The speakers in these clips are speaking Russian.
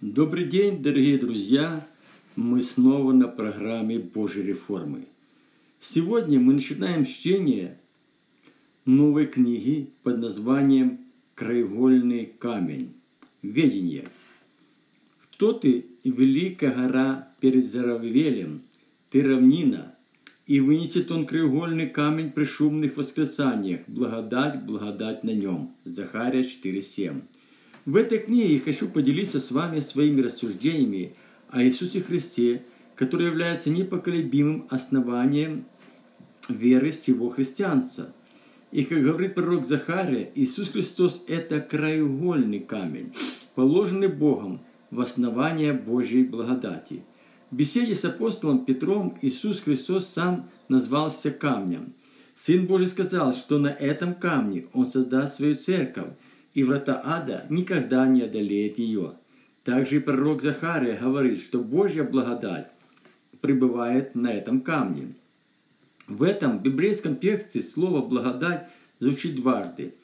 Добрый день, дорогие друзья! Мы снова на программе Божьей реформы. Сегодня мы начинаем чтение новой книги под названием «Краеугольный камень. Ведение». Кто ты, великая гора перед Заравелем, ты равнина, и вынесет он краеугольный камень при шумных восклицаниях, благодать, благодать на нем. Захария 4.7. В этой книге я хочу поделиться с вами своими рассуждениями о Иисусе Христе, который является непоколебимым основанием веры всего христианства. И как говорит пророк Захария, Иисус Христос – это краеугольный камень, положенный Богом в основание Божьей благодати. В беседе с апостолом Петром Иисус Христос сам назвался камнем. Сын Божий сказал, что на этом камне Он создаст свою церковь, и врата ада никогда не одолеет ее. Также и пророк Захария говорит, что Божья благодать пребывает на этом камне. В этом библейском тексте слово «благодать» звучит дважды.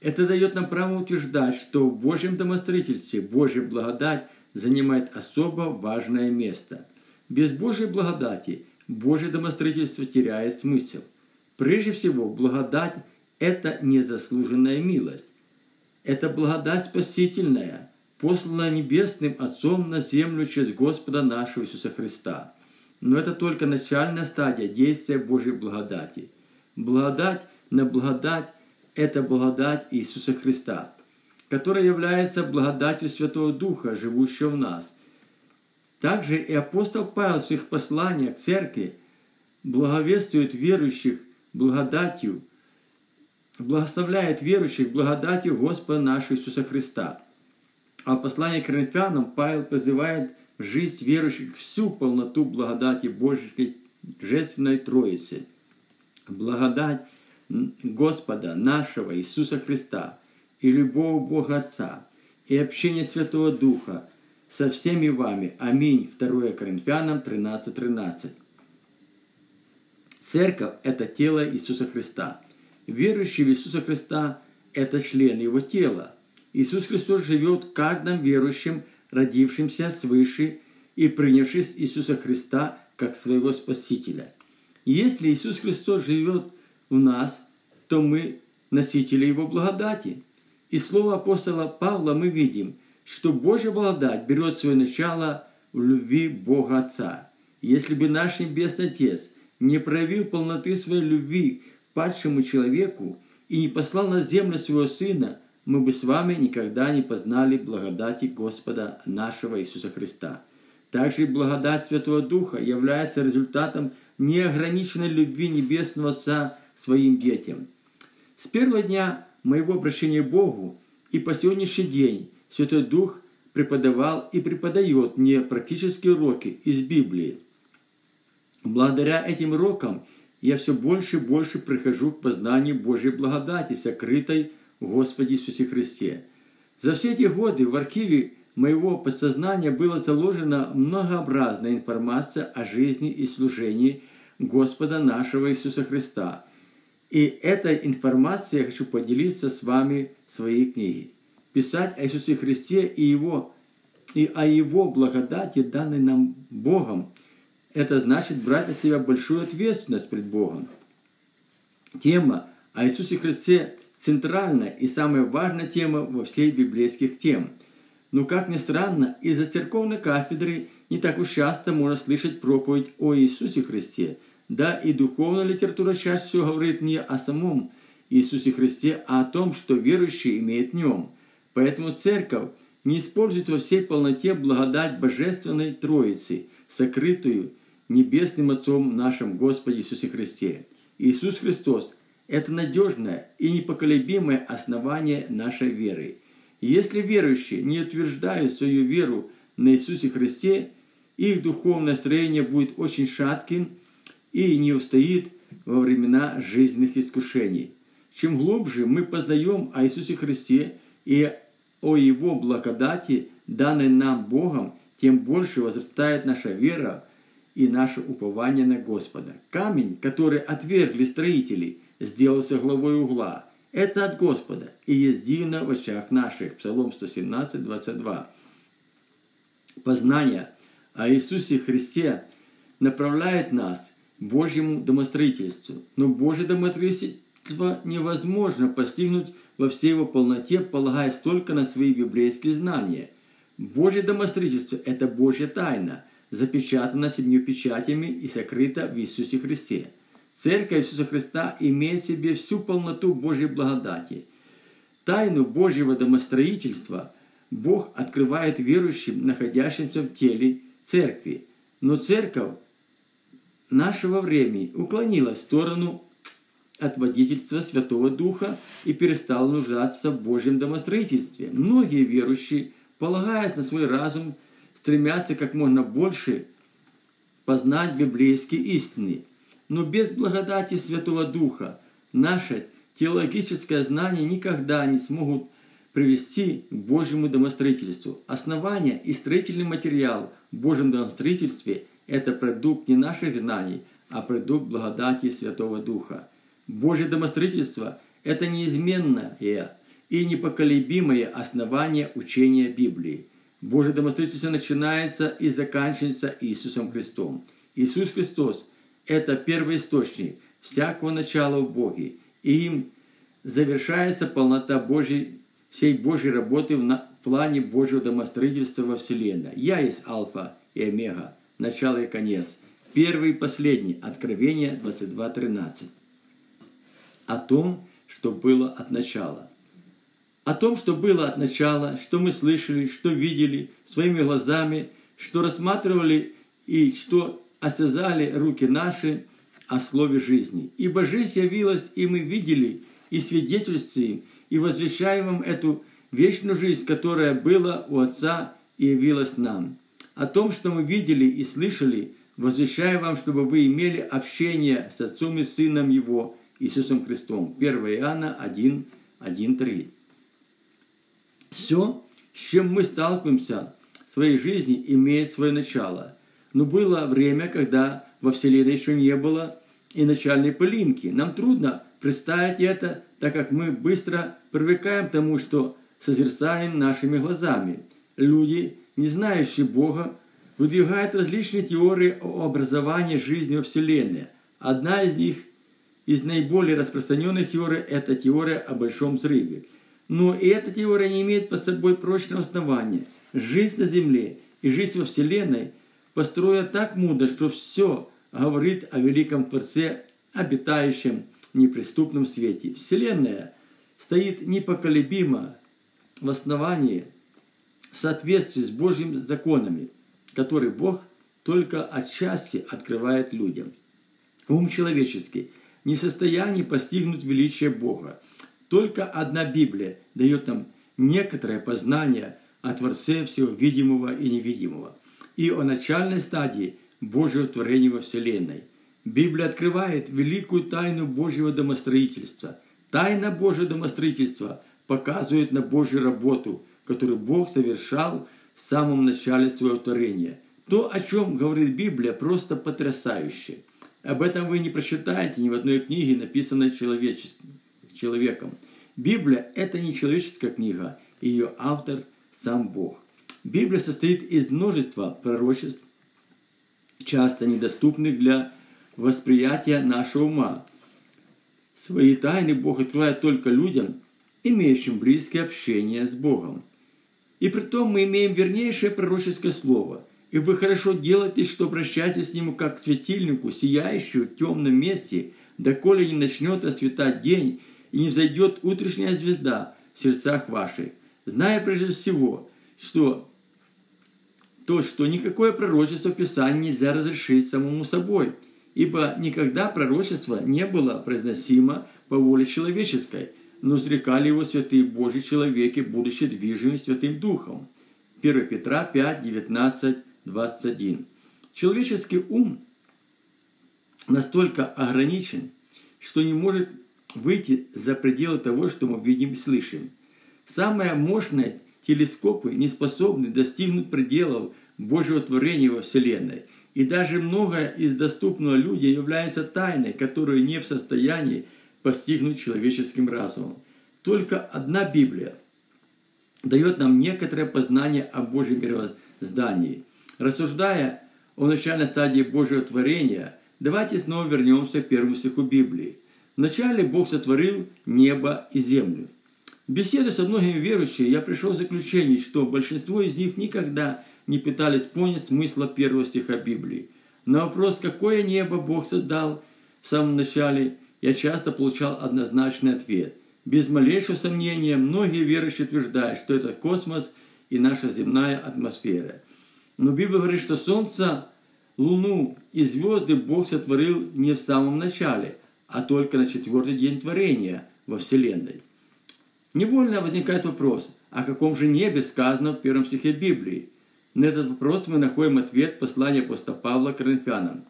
Это дает нам право утверждать, что в Божьем домостроительстве Божья благодать занимает особо важное место. Без Божьей благодати Божье домостроительство теряет смысл. Прежде всего, благодать – это незаслуженная милость. Это благодать спасительная, посланная Небесным Отцом на землю через Господа нашего Иисуса Христа. Но это только начальная стадия действия Божьей благодати. Благодать на благодать – это благодать Иисуса Христа, которая является благодатью Святого Духа, живущего в нас. Также и апостол Павел в своих посланиях к церкви благовествует верующих благодатью благословляет верующих благодатью Господа нашего Иисуса Христа. А в послании к Коринфянам Павел позывает в жизнь верующих всю полноту благодати Божьей Божественной Троицы. Благодать Господа нашего Иисуса Христа и любого Бога Отца и общение Святого Духа со всеми вами. Аминь. 2 Коринфянам 13.13. 13. Церковь – это тело Иисуса Христа – Верующий в Иисуса Христа – это член Его тела. Иисус Христос живет в каждом верующем, родившемся свыше и принявшем Иисуса Христа как своего Спасителя. если Иисус Христос живет в нас, то мы носители Его благодати. И слово апостола Павла мы видим, что Божья благодать берет свое начало в любви Бога Отца. Если бы наш Небесный Отец не проявил полноты своей любви падшему человеку и не послал на землю своего Сына, мы бы с вами никогда не познали благодати Господа нашего Иисуса Христа. Также и благодать Святого Духа является результатом неограниченной любви Небесного Отца своим детям. С первого дня моего обращения к Богу и по сегодняшний день Святой Дух преподавал и преподает мне практические уроки из Библии. Благодаря этим урокам – я все больше и больше прихожу к познанию Божьей благодати, сокрытой в Господе Иисусе Христе. За все эти годы в архиве моего подсознания была заложена многообразная информация о жизни и служении Господа нашего Иисуса Христа. И этой информацией я хочу поделиться с вами в своей книге. Писать о Иисусе Христе и, его, и о Его благодати, данной нам Богом, это значит брать на себя большую ответственность пред Богом. Тема о Иисусе Христе центральная и самая важная тема во всей библейских тем. Но, как ни странно, из-за церковной кафедры не так уж часто можно слышать проповедь о Иисусе Христе. Да, и духовная литература чаще всего говорит не о самом Иисусе Христе, а о том, что верующий имеет в нем. Поэтому церковь не использует во всей полноте благодать Божественной Троицы, сокрытую Небесным Отцом нашим Господе Иисусе Христе. Иисус Христос – это надежное и непоколебимое основание нашей веры. И если верующие не утверждают свою веру на Иисусе Христе, их духовное строение будет очень шатким и не устоит во времена жизненных искушений. Чем глубже мы познаем о Иисусе Христе и о Его благодати, данной нам Богом, тем больше возрастает наша вера и наше упование на Господа. Камень, который отвергли строители, сделался главой угла. Это от Господа и есть дивно в очах наших. Псалом 117, 22. познание о Иисусе Христе направляет нас к Божьему домостроительству. Но Божье домостроительство невозможно постигнуть во всей его полноте, полагаясь только на свои библейские знания. Божье домостроительство – это Божья тайна, запечатана семью печатями и сокрыта в Иисусе Христе. Церковь Иисуса Христа имеет в себе всю полноту Божьей благодати. Тайну Божьего домостроительства Бог открывает верующим, находящимся в теле церкви. Но церковь нашего времени уклонилась в сторону от водительства Святого Духа и перестала нуждаться в Божьем домостроительстве. Многие верующие, полагаясь на свой разум, стремятся как можно больше познать библейские истины. Но без благодати Святого Духа наше теологическое знание никогда не смогут привести к Божьему домостроительству. Основание и строительный материал в Божьем домостроительстве – это продукт не наших знаний, а продукт благодати Святого Духа. Божье домостроительство – это неизменное и непоколебимое основание учения Библии. Божье домостроительство начинается и заканчивается Иисусом Христом. Иисус Христос – это первый источник всякого начала в Боге, и им завершается полнота Божьей, всей Божьей работы в плане Божьего домостроительства во Вселенной. Я есть Алфа и Омега, начало и конец. Первый и последний. Откровение 22.13. О том, что было от начала. О том, что было от начала, что мы слышали, что видели своими глазами, что рассматривали и что осязали руки наши о слове жизни. Ибо жизнь явилась, и мы видели, и свидетельствуем, и возвещаем вам эту вечную жизнь, которая была у Отца и явилась нам. О том, что мы видели и слышали, возвещаю вам, чтобы вы имели общение с Отцом и Сыном Его, Иисусом Христом. 1 Иоанна 1, 1, 3. Все, с чем мы сталкиваемся в своей жизни, имеет свое начало. Но было время, когда во Вселенной еще не было и начальной пылинки. Нам трудно представить это, так как мы быстро привыкаем к тому, что созерцаем нашими глазами. Люди, не знающие Бога, выдвигают различные теории о образовании жизни во Вселенной. Одна из них, из наиболее распространенных теорий, это теория о Большом Взрыве. Но и эта теория не имеет под собой прочного основания. Жизнь на Земле и жизнь во Вселенной построена так мудро, что все говорит о великом Творце, обитающем в неприступном свете. Вселенная стоит непоколебимо в основании в соответствии с Божьими законами, которые Бог только отчасти открывает людям. Ум человеческий не в состоянии постигнуть величие Бога. Только одна Библия дает нам некоторое познание о Творце всего видимого и невидимого и о начальной стадии Божьего творения во Вселенной. Библия открывает великую тайну Божьего домостроительства. Тайна Божьего домостроительства показывает на Божью работу, которую Бог совершал в самом начале своего творения. То, о чем говорит Библия, просто потрясающе. Об этом вы не прочитаете ни в одной книге, написанной человеком. Библия – это не человеческая книга, ее автор – сам Бог. Библия состоит из множества пророчеств, часто недоступных для восприятия нашего ума. Свои тайны Бог открывает только людям, имеющим близкое общение с Богом. И при том мы имеем вернейшее пророческое слово. И вы хорошо делаете, что обращаетесь с Нему как к светильнику, сияющему в темном месте, доколе не начнет расцветать день и не взойдет утренняя звезда в сердцах ваших, зная прежде всего, что то, что никакое пророчество Писания нельзя разрешить самому собой, ибо никогда пророчество не было произносимо по воле человеческой, но зрекали его святые Божьи человеки, будучи движимы Святым Духом. 1 Петра 5, 19, 21. Человеческий ум настолько ограничен, что не может выйти за пределы того, что мы видим и слышим. Самое мощное телескопы не способны достигнуть пределов Божьего творения во Вселенной. И даже многое из доступного людям является тайной, которую не в состоянии постигнуть человеческим разумом. Только одна Библия дает нам некоторое познание о Божьем мироздании. Рассуждая о начальной стадии Божьего творения, давайте снова вернемся к первому стиху Библии. Вначале Бог сотворил небо и землю. Беседуя со многими верующими, я пришел к заключению, что большинство из них никогда не пытались понять смысла первого стиха Библии. На вопрос, какое небо Бог создал в самом начале, я часто получал однозначный ответ. Без малейшего сомнения, многие верующие утверждают, что это космос и наша земная атмосфера. Но Библия говорит, что Солнце, Луну и звезды Бог сотворил не в самом начале, а только на четвертый день творения во Вселенной. Невольно возникает вопрос, о каком же небе сказано в первом стихе Библии? На этот вопрос мы находим ответ послания апостола Павла Коринфянам.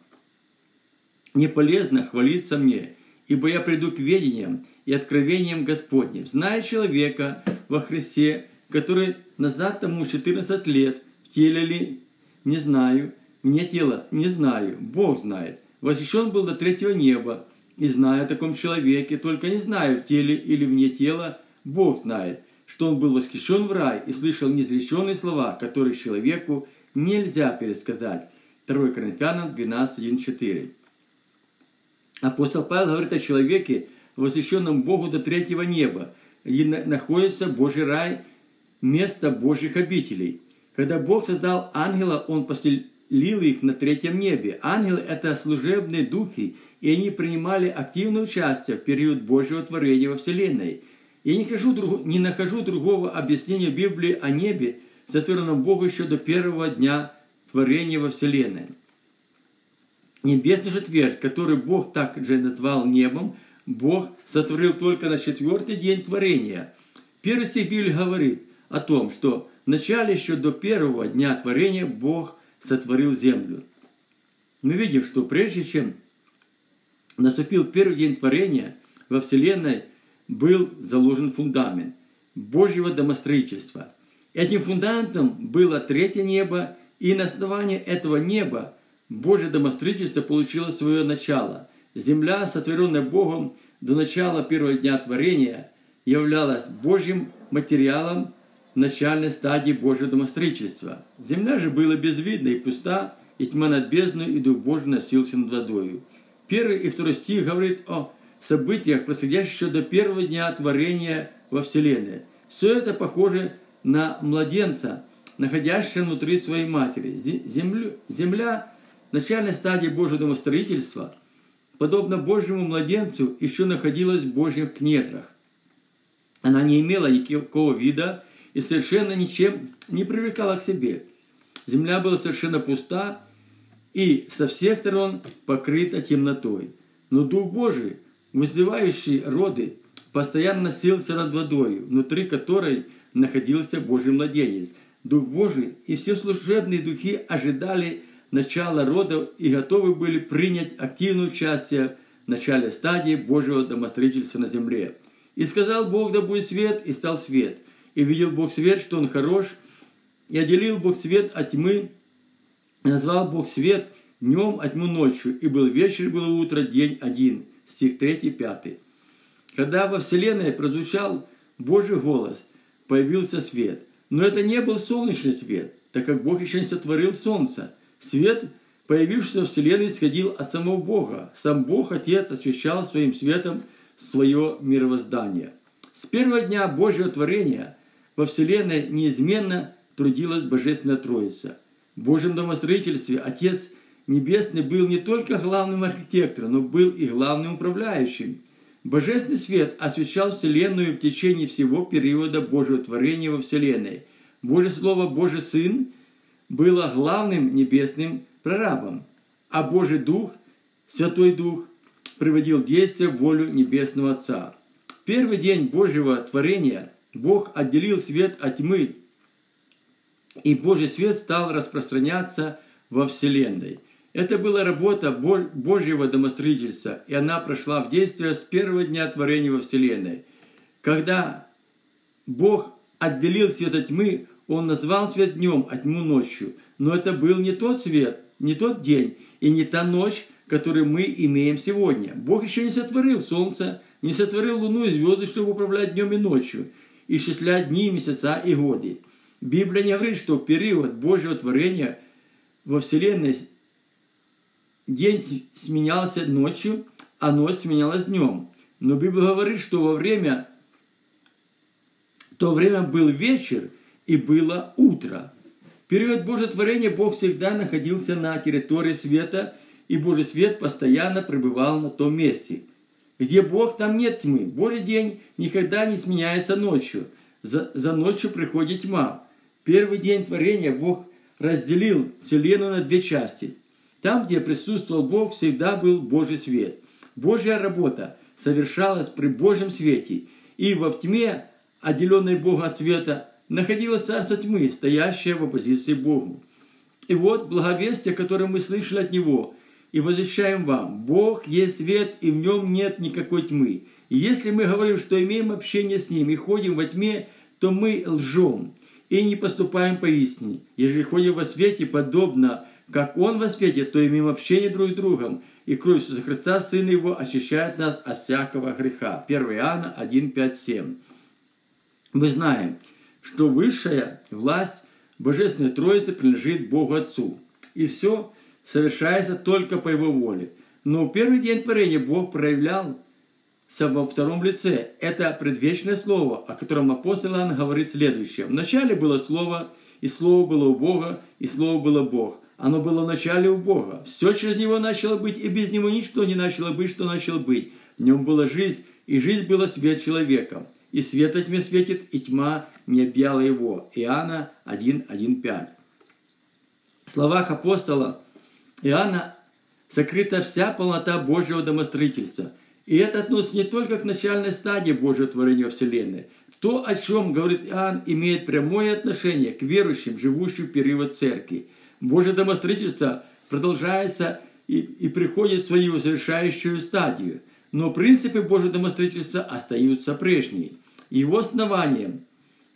«Не полезно хвалиться мне, ибо я приду к ведениям и откровениям Господним, зная человека во Христе, который назад тому 14 лет, в теле ли, не знаю, мне тело не знаю, Бог знает. Восхищен был до третьего неба, и знаю о таком человеке, только не знаю, в теле или вне тела, Бог знает, что он был восхищен в рай и слышал неизреченные слова, которые человеку нельзя пересказать. 2 Коринфянам 12, 1, 4. Апостол Павел говорит о человеке, восхищенном Богу до третьего неба, где находится Божий рай, место Божьих обителей. Когда Бог создал ангела, Он поселил их на третьем небе. Ангелы – это служебные духи, и они принимали активное участие в период Божьего творения во Вселенной. Я не, хожу, не нахожу другого объяснения Библии о небе, сотворенном Богу еще до первого дня творения во Вселенной. Небесный же твердь, который Бог также назвал небом, Бог сотворил только на четвертый день творения. Первый стих Библии говорит о том, что вначале еще до первого дня творения Бог сотворил землю. Мы видим, что прежде чем наступил первый день творения, во Вселенной был заложен фундамент Божьего домостроительства. Этим фундаментом было третье небо, и на основании этого неба Божье домостроительство получило свое начало. Земля, сотворенная Богом до начала первого дня творения, являлась Божьим материалом начальной стадии Божьего домостроительства. Земля же была безвидна и пуста, и тьма над бездной, и Дух Божий носился над водою. Первый и второй стих говорит о событиях, происходящих еще до первого дня творения во Вселенной. Все это похоже на младенца, находящегося внутри своей матери. Землю, земля начальной стадии Божьего домостроительства, подобно Божьему младенцу, еще находилась в Божьих недрах. Она не имела никакого вида и совершенно ничем не привлекала к себе. Земля была совершенно пуста и со всех сторон покрыта темнотой. Но Дух Божий, вызывающий роды, постоянно носился над водой, внутри которой находился Божий младенец. Дух Божий и все служебные духи ожидали начала родов и готовы были принять активное участие в начале стадии Божьего домостроительства на земле. И сказал Бог, да будет свет, и стал свет. И видел Бог свет, что он хорош, и отделил Бог свет от тьмы, и назвал Бог свет днем, а тьму ночью, и был вечер, было утро, день один. Стих 3-5. Когда во Вселенной прозвучал Божий голос, появился свет. Но это не был солнечный свет, так как Бог еще не сотворил солнце – Свет, появившийся в Вселенной, исходил от самого Бога. Сам Бог, Отец, освещал своим светом свое мировоздание. С первого дня Божьего творения во Вселенной неизменно трудилась Божественная Троица. В Божьем домостроительстве Отец Небесный был не только главным архитектором, но был и главным управляющим. Божественный свет освещал Вселенную в течение всего периода Божьего творения во Вселенной. Божье Слово Божий Сын – было главным небесным прорабом, а Божий Дух, Святой Дух, приводил в волю Небесного Отца. Первый день Божьего творения Бог отделил свет от тьмы, и Божий свет стал распространяться во Вселенной. Это была работа Божьего домостроительства, и она прошла в действие с первого дня творения во Вселенной. Когда Бог отделил свет от тьмы, он назвал свет днем, а тьму ночью. Но это был не тот свет, не тот день и не та ночь, которую мы имеем сегодня. Бог еще не сотворил солнце, не сотворил луну и звезды, чтобы управлять днем и ночью. Исчисляя дни, месяца и годы. Библия не говорит, что период Божьего творения во Вселенной день сменялся ночью, а ночь сменялась днем. Но Библия говорит, что во время, то время был вечер и было утро. В период Божьего творения Бог всегда находился на территории света, и Божий свет постоянно пребывал на том месте. Где Бог, там нет тьмы. Божий день никогда не сменяется ночью. За, за ночью приходит тьма. Первый день творения Бог разделил Вселенную на две части. Там, где присутствовал Бог, всегда был Божий свет. Божья работа совершалась при Божьем свете, и во тьме, отделенной Бога от света, находилось царство тьмы, стоящее в оппозиции Богу. И вот благовестие, которое мы слышали от Него, и возвещаем вам, Бог есть свет, и в нем нет никакой тьмы. И если мы говорим, что имеем общение с Ним и ходим во тьме, то мы лжем и не поступаем поистине. Если ходим во свете, подобно как Он во свете, то имеем общение друг с другом, и кровь Иисуса Христа, Сына Его, очищает нас от всякого греха. 1 Иоанна 1, 5, 7. Мы знаем, что высшая власть Божественной Троицы принадлежит Богу Отцу. И все совершается только по Его воле. Но в первый день творения Бог проявлял во втором лице. Это предвечное слово, о котором апостол Иоанн говорит следующее. Вначале было слово, и слово было у Бога, и слово было Бог. Оно было начале у Бога. Все через него начало быть, и без него ничто не начало быть, что начало быть. В нем была жизнь, и жизнь была свет человека. И свет во тьме светит, и тьма не объяла его. Иоанна 1, 1, 5. В словах апостола Иоанна сокрыта вся полнота Божьего домостроительства – и это относится не только к начальной стадии Божьего творения Вселенной. То, о чем говорит Иоанн, имеет прямое отношение к верующим, живущим в период церкви. Божье домостроительство продолжается и, и приходит в свою завершающую стадию. Но принципы Божьего домостроительства остаются прежними. Его основанием,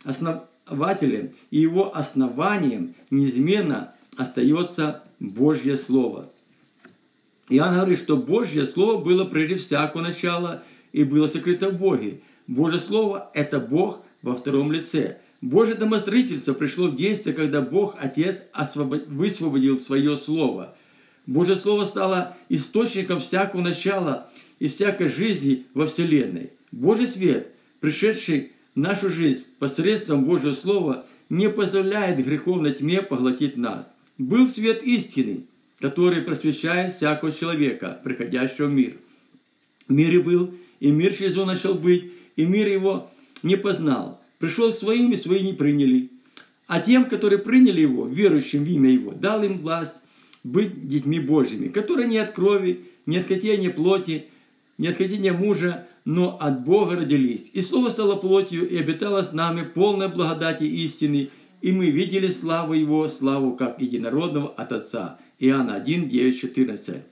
основателем и его основанием неизменно остается Божье Слово – Иоанн говорит, что Божье Слово было прежде всякого начала и было сокрыто в Боге. Божье Слово – это Бог во втором лице. Божье домостроительство пришло в действие, когда Бог, Отец, освобод... высвободил свое Слово. Божье Слово стало источником всякого начала и всякой жизни во Вселенной. Божий свет, пришедший в нашу жизнь посредством Божьего Слова, не позволяет греховной тьме поглотить нас. Был свет истины – который просвещает всякого человека, приходящего в мир. В мире был, и мир через него начал быть, и мир его не познал. Пришел к своим, и свои не приняли. А тем, которые приняли его, верующим в имя его, дал им власть быть детьми Божьими, которые не от крови, не от хотения плоти, не от хотения мужа, но от Бога родились. И Слово стало плотью и обитало с нами полной благодати истины, и мы видели славу Его, славу как единородного от Отца. Иоанна 1, 9, 14.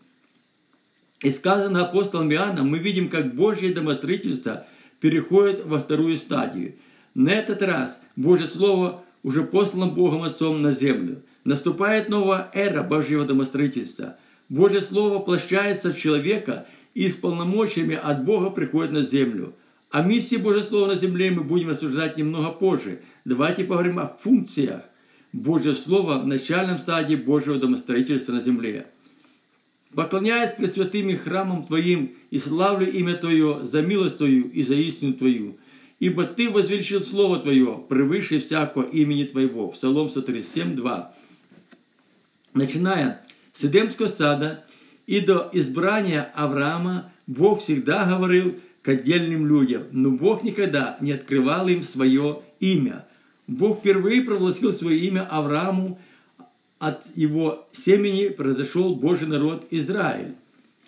И сказано апостолом Иоанном, мы видим, как Божье домостроительство переходит во вторую стадию. На этот раз Божье Слово уже послано Богом Отцом на землю. Наступает новая эра Божьего домостроительства. Божье Слово воплощается в человека и с полномочиями от Бога приходит на землю. О миссии Божьего Слова на земле мы будем рассуждать немного позже. Давайте поговорим о функциях Божье Слово в начальном стадии Божьего домостроительства на земле. Поклоняясь пресвятым храмом Твоим и славлю имя Твое за милость Твою и за истину Твою, ибо Ты возвеличил Слово Твое превыше всякого имени Твоего. Псалом 137, 2. Начиная с Эдемского сада и до избрания Авраама, Бог всегда говорил к отдельным людям, но Бог никогда не открывал им свое имя – Бог впервые провозгласил свое имя Аврааму, от его семени произошел Божий народ Израиль.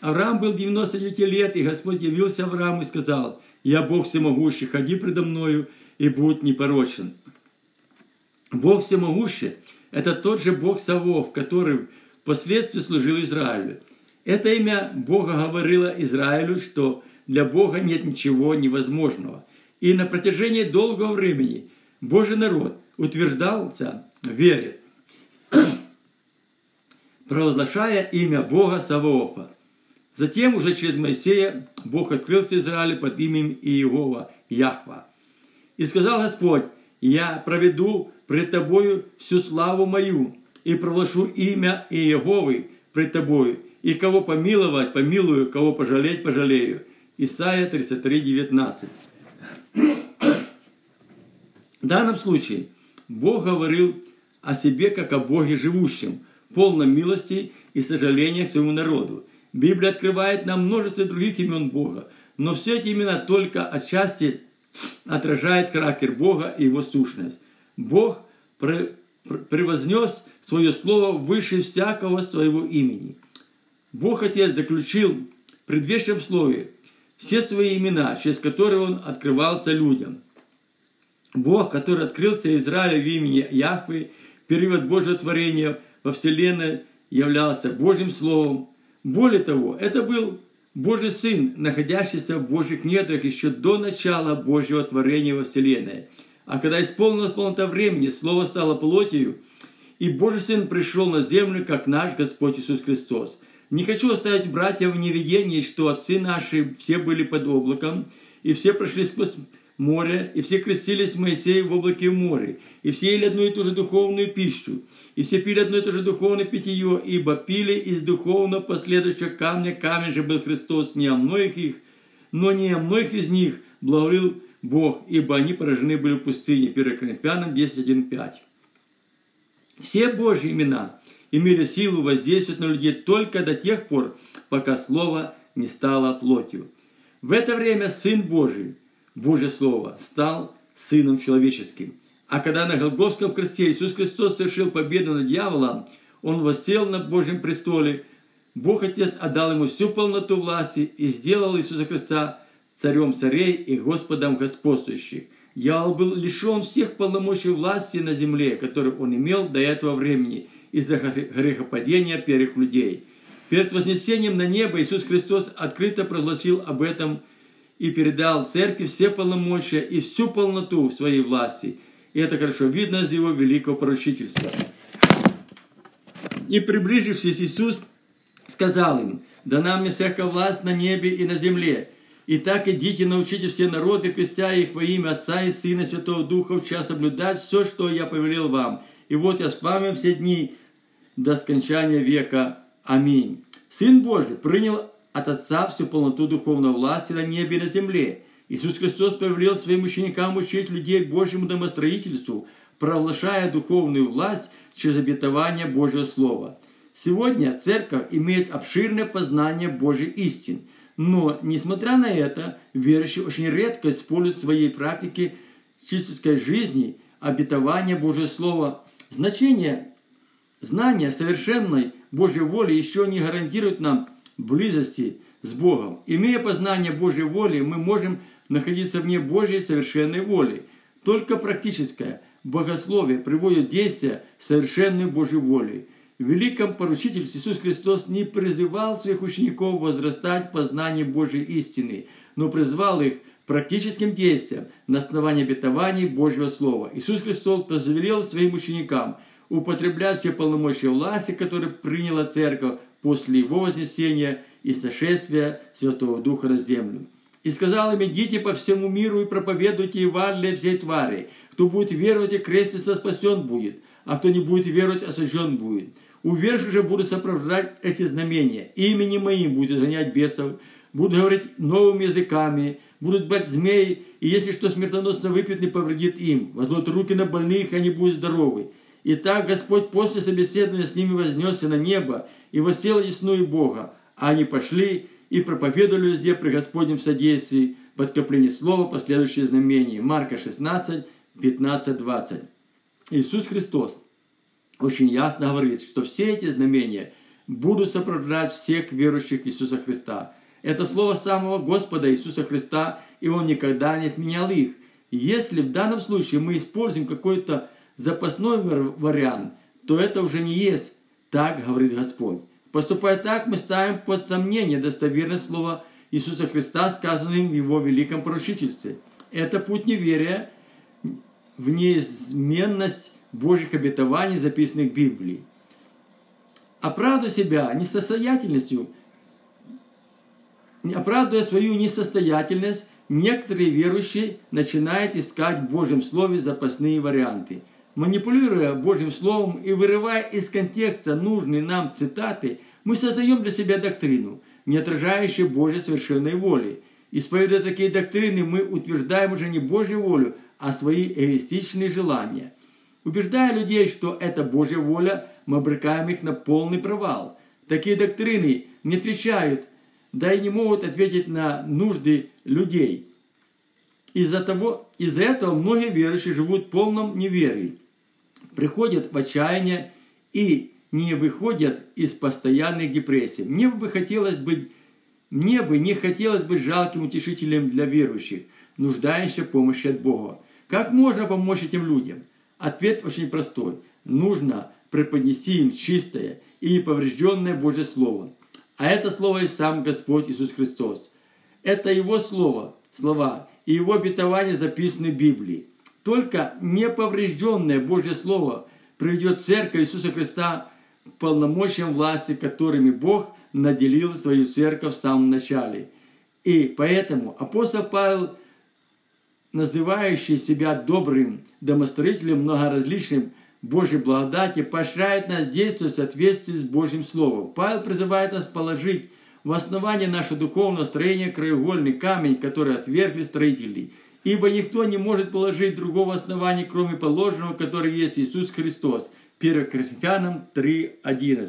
Авраам был 99 лет, и Господь явился Аврааму и сказал, «Я Бог всемогущий, ходи предо мною и будь непорочен». Бог всемогущий – это тот же Бог Савов, который впоследствии служил Израилю. Это имя Бога говорило Израилю, что для Бога нет ничего невозможного. И на протяжении долгого времени – Божий народ утверждался в вере, провозглашая имя Бога Саваофа. Затем уже через Моисея Бог открылся Израилю под именем Иегова Яхва. И сказал Господь, я проведу пред тобою всю славу мою, и провлашу имя Иеговы пред тобою, и кого помиловать, помилую, кого пожалеть, пожалею. Исайя 33, 19. В данном случае Бог говорил о себе как о Боге живущем, полном милости и сожаления к своему народу. Библия открывает нам множество других имен Бога, но все эти имена только отчасти отражают характер Бога и его сущность. Бог превознес свое слово выше всякого своего имени. Бог Отец заключил в предвечном слове все свои имена, через которые Он открывался людям. Бог, который открылся Израилю в имени Яхвы, период Божьего творения во Вселенной являлся Божьим Словом. Более того, это был Божий Сын, находящийся в Божьих недрах еще до начала Божьего творения во Вселенной. А когда исполнилось полнота времени, Слово стало плотью, и Божий Сын пришел на землю, как наш Господь Иисус Христос. Не хочу оставить братья в неведении, что отцы наши все были под облаком, и все прошли сквозь море, и все крестились в Моисее в облаке в море, и все ели одну и ту же духовную пищу, и все пили одно и то же духовное питье, ибо пили из духовно последующего камня, камень же был Христос, не о многих их, но не о многих из них благоволил Бог, ибо они поражены были в пустыне. 1 Коринфянам 10.1.5. Все Божьи имена имели силу воздействовать на людей только до тех пор, пока Слово не стало плотью. В это время Сын Божий, Божье Слово, стал Сыном Человеческим. А когда на Голгофском кресте Иисус Христос совершил победу над дьяволом, Он воссел на Божьем престоле, Бог Отец отдал Ему всю полноту власти и сделал Иисуса Христа царем царей и Господом господствующих. Дьявол был лишен всех полномочий власти на земле, которые он имел до этого времени – из-за грехопадения первых людей. Перед вознесением на небо Иисус Христос открыто прогласил об этом и передал церкви все полномочия и всю полноту своей власти. И это хорошо видно из его великого поручительства. И приближившись Иисус сказал им, «Дана мне всякая власть на небе и на земле. Итак, идите, научите все народы, крестя их во имя Отца и Сына и Святого Духа, в час соблюдать все, что я повелел вам. И вот я с вами все дни до скончания века. Аминь. Сын Божий принял от Отца всю полноту духовной власти на небе и на земле. Иисус Христос повелел своим ученикам учить людей Божьему домостроительству, провозглашая духовную власть через обетование Божьего Слова. Сегодня церковь имеет обширное познание Божьей истин, но, несмотря на это, верующие очень редко используют в своей практике чистской жизни обетование Божьего Слова. Значение Знание совершенной Божьей воли еще не гарантирует нам близости с Богом. Имея познание Божьей воли, мы можем находиться вне Божьей совершенной воли. Только практическое богословие приводит в действие совершенной Божьей воли. В великом поручитель Иисус Христос не призывал своих учеников возрастать в познании Божьей истины, но призвал их практическим действиям на основании обетований Божьего Слова. Иисус Христос повелел своим ученикам – употреблять все полномочия власти, которые приняла церковь после его вознесения и сошествия Святого Духа на землю. И сказал им, идите по всему миру и проповедуйте Евангелие всей твари. Кто будет веровать и креститься, спасен будет, а кто не будет веровать, осужден будет. Уверши же будут сопровождать эти знамения. Именем моим будет гонять бесов, будут говорить новыми языками, будут бать змеи, и если что смертоносно выпьют, не повредит им. Возьмут руки на больных, и они будут здоровы. И так Господь после собеседования с ними вознесся на небо и воссел ясную Бога. А они пошли и проповедовали везде при Господнем содействии, подкреплении слова, последующие знамения. Марка 16, 15, 20. Иисус Христос очень ясно говорит, что все эти знамения будут сопровождать всех верующих Иисуса Христа. Это слово самого Господа Иисуса Христа, и Он никогда не отменял их. Если в данном случае мы используем какой-то запасной вариант, то это уже не есть, так говорит Господь. Поступая так, мы ставим под сомнение достоверность слова Иисуса Христа, сказанным в Его великом поручительстве. Это путь неверия в неизменность Божьих обетований, записанных в Библии. Оправдывая себя несостоятельностью, оправдывая свою несостоятельность, некоторые верующие начинают искать в Божьем Слове запасные варианты. Манипулируя Божьим Словом и вырывая из контекста нужные нам цитаты, мы создаем для себя доктрину, не отражающую Божьей совершенной воли. Исповедуя такие доктрины, мы утверждаем уже не Божью волю, а свои эгоистичные желания. Убеждая людей, что это Божья воля, мы обрекаем их на полный провал. Такие доктрины не отвечают, да и не могут ответить на нужды людей. Из-за того, из-за этого многие верующие живут в полном неверии, приходят в отчаяние и не выходят из постоянных депрессий. Мне бы хотелось быть, мне бы не хотелось быть жалким утешителем для верующих, нуждающихся в помощи от Бога. Как можно помочь этим людям? Ответ очень простой. Нужно преподнести им чистое и неповрежденное Божье Слово. А это Слово и сам Господь Иисус Христос. Это Его Слово, слова и Его обетования записаны в Библии. Только неповрежденное Божье Слово приведет Церковь Иисуса Христа к полномочиям власти, которыми Бог наделил свою церковь в самом начале. И поэтому апостол Павел, называющий себя добрым домостроителем многоразличным Божьей благодати, поощряет нас действовать в соответствии с Божьим Словом. Павел призывает нас положить в основание наше духовное строение краеугольный камень, который отвергли строители. Ибо никто не может положить другого основания, кроме положенного, который есть Иисус Христос. 1 Коринфянам 3.11.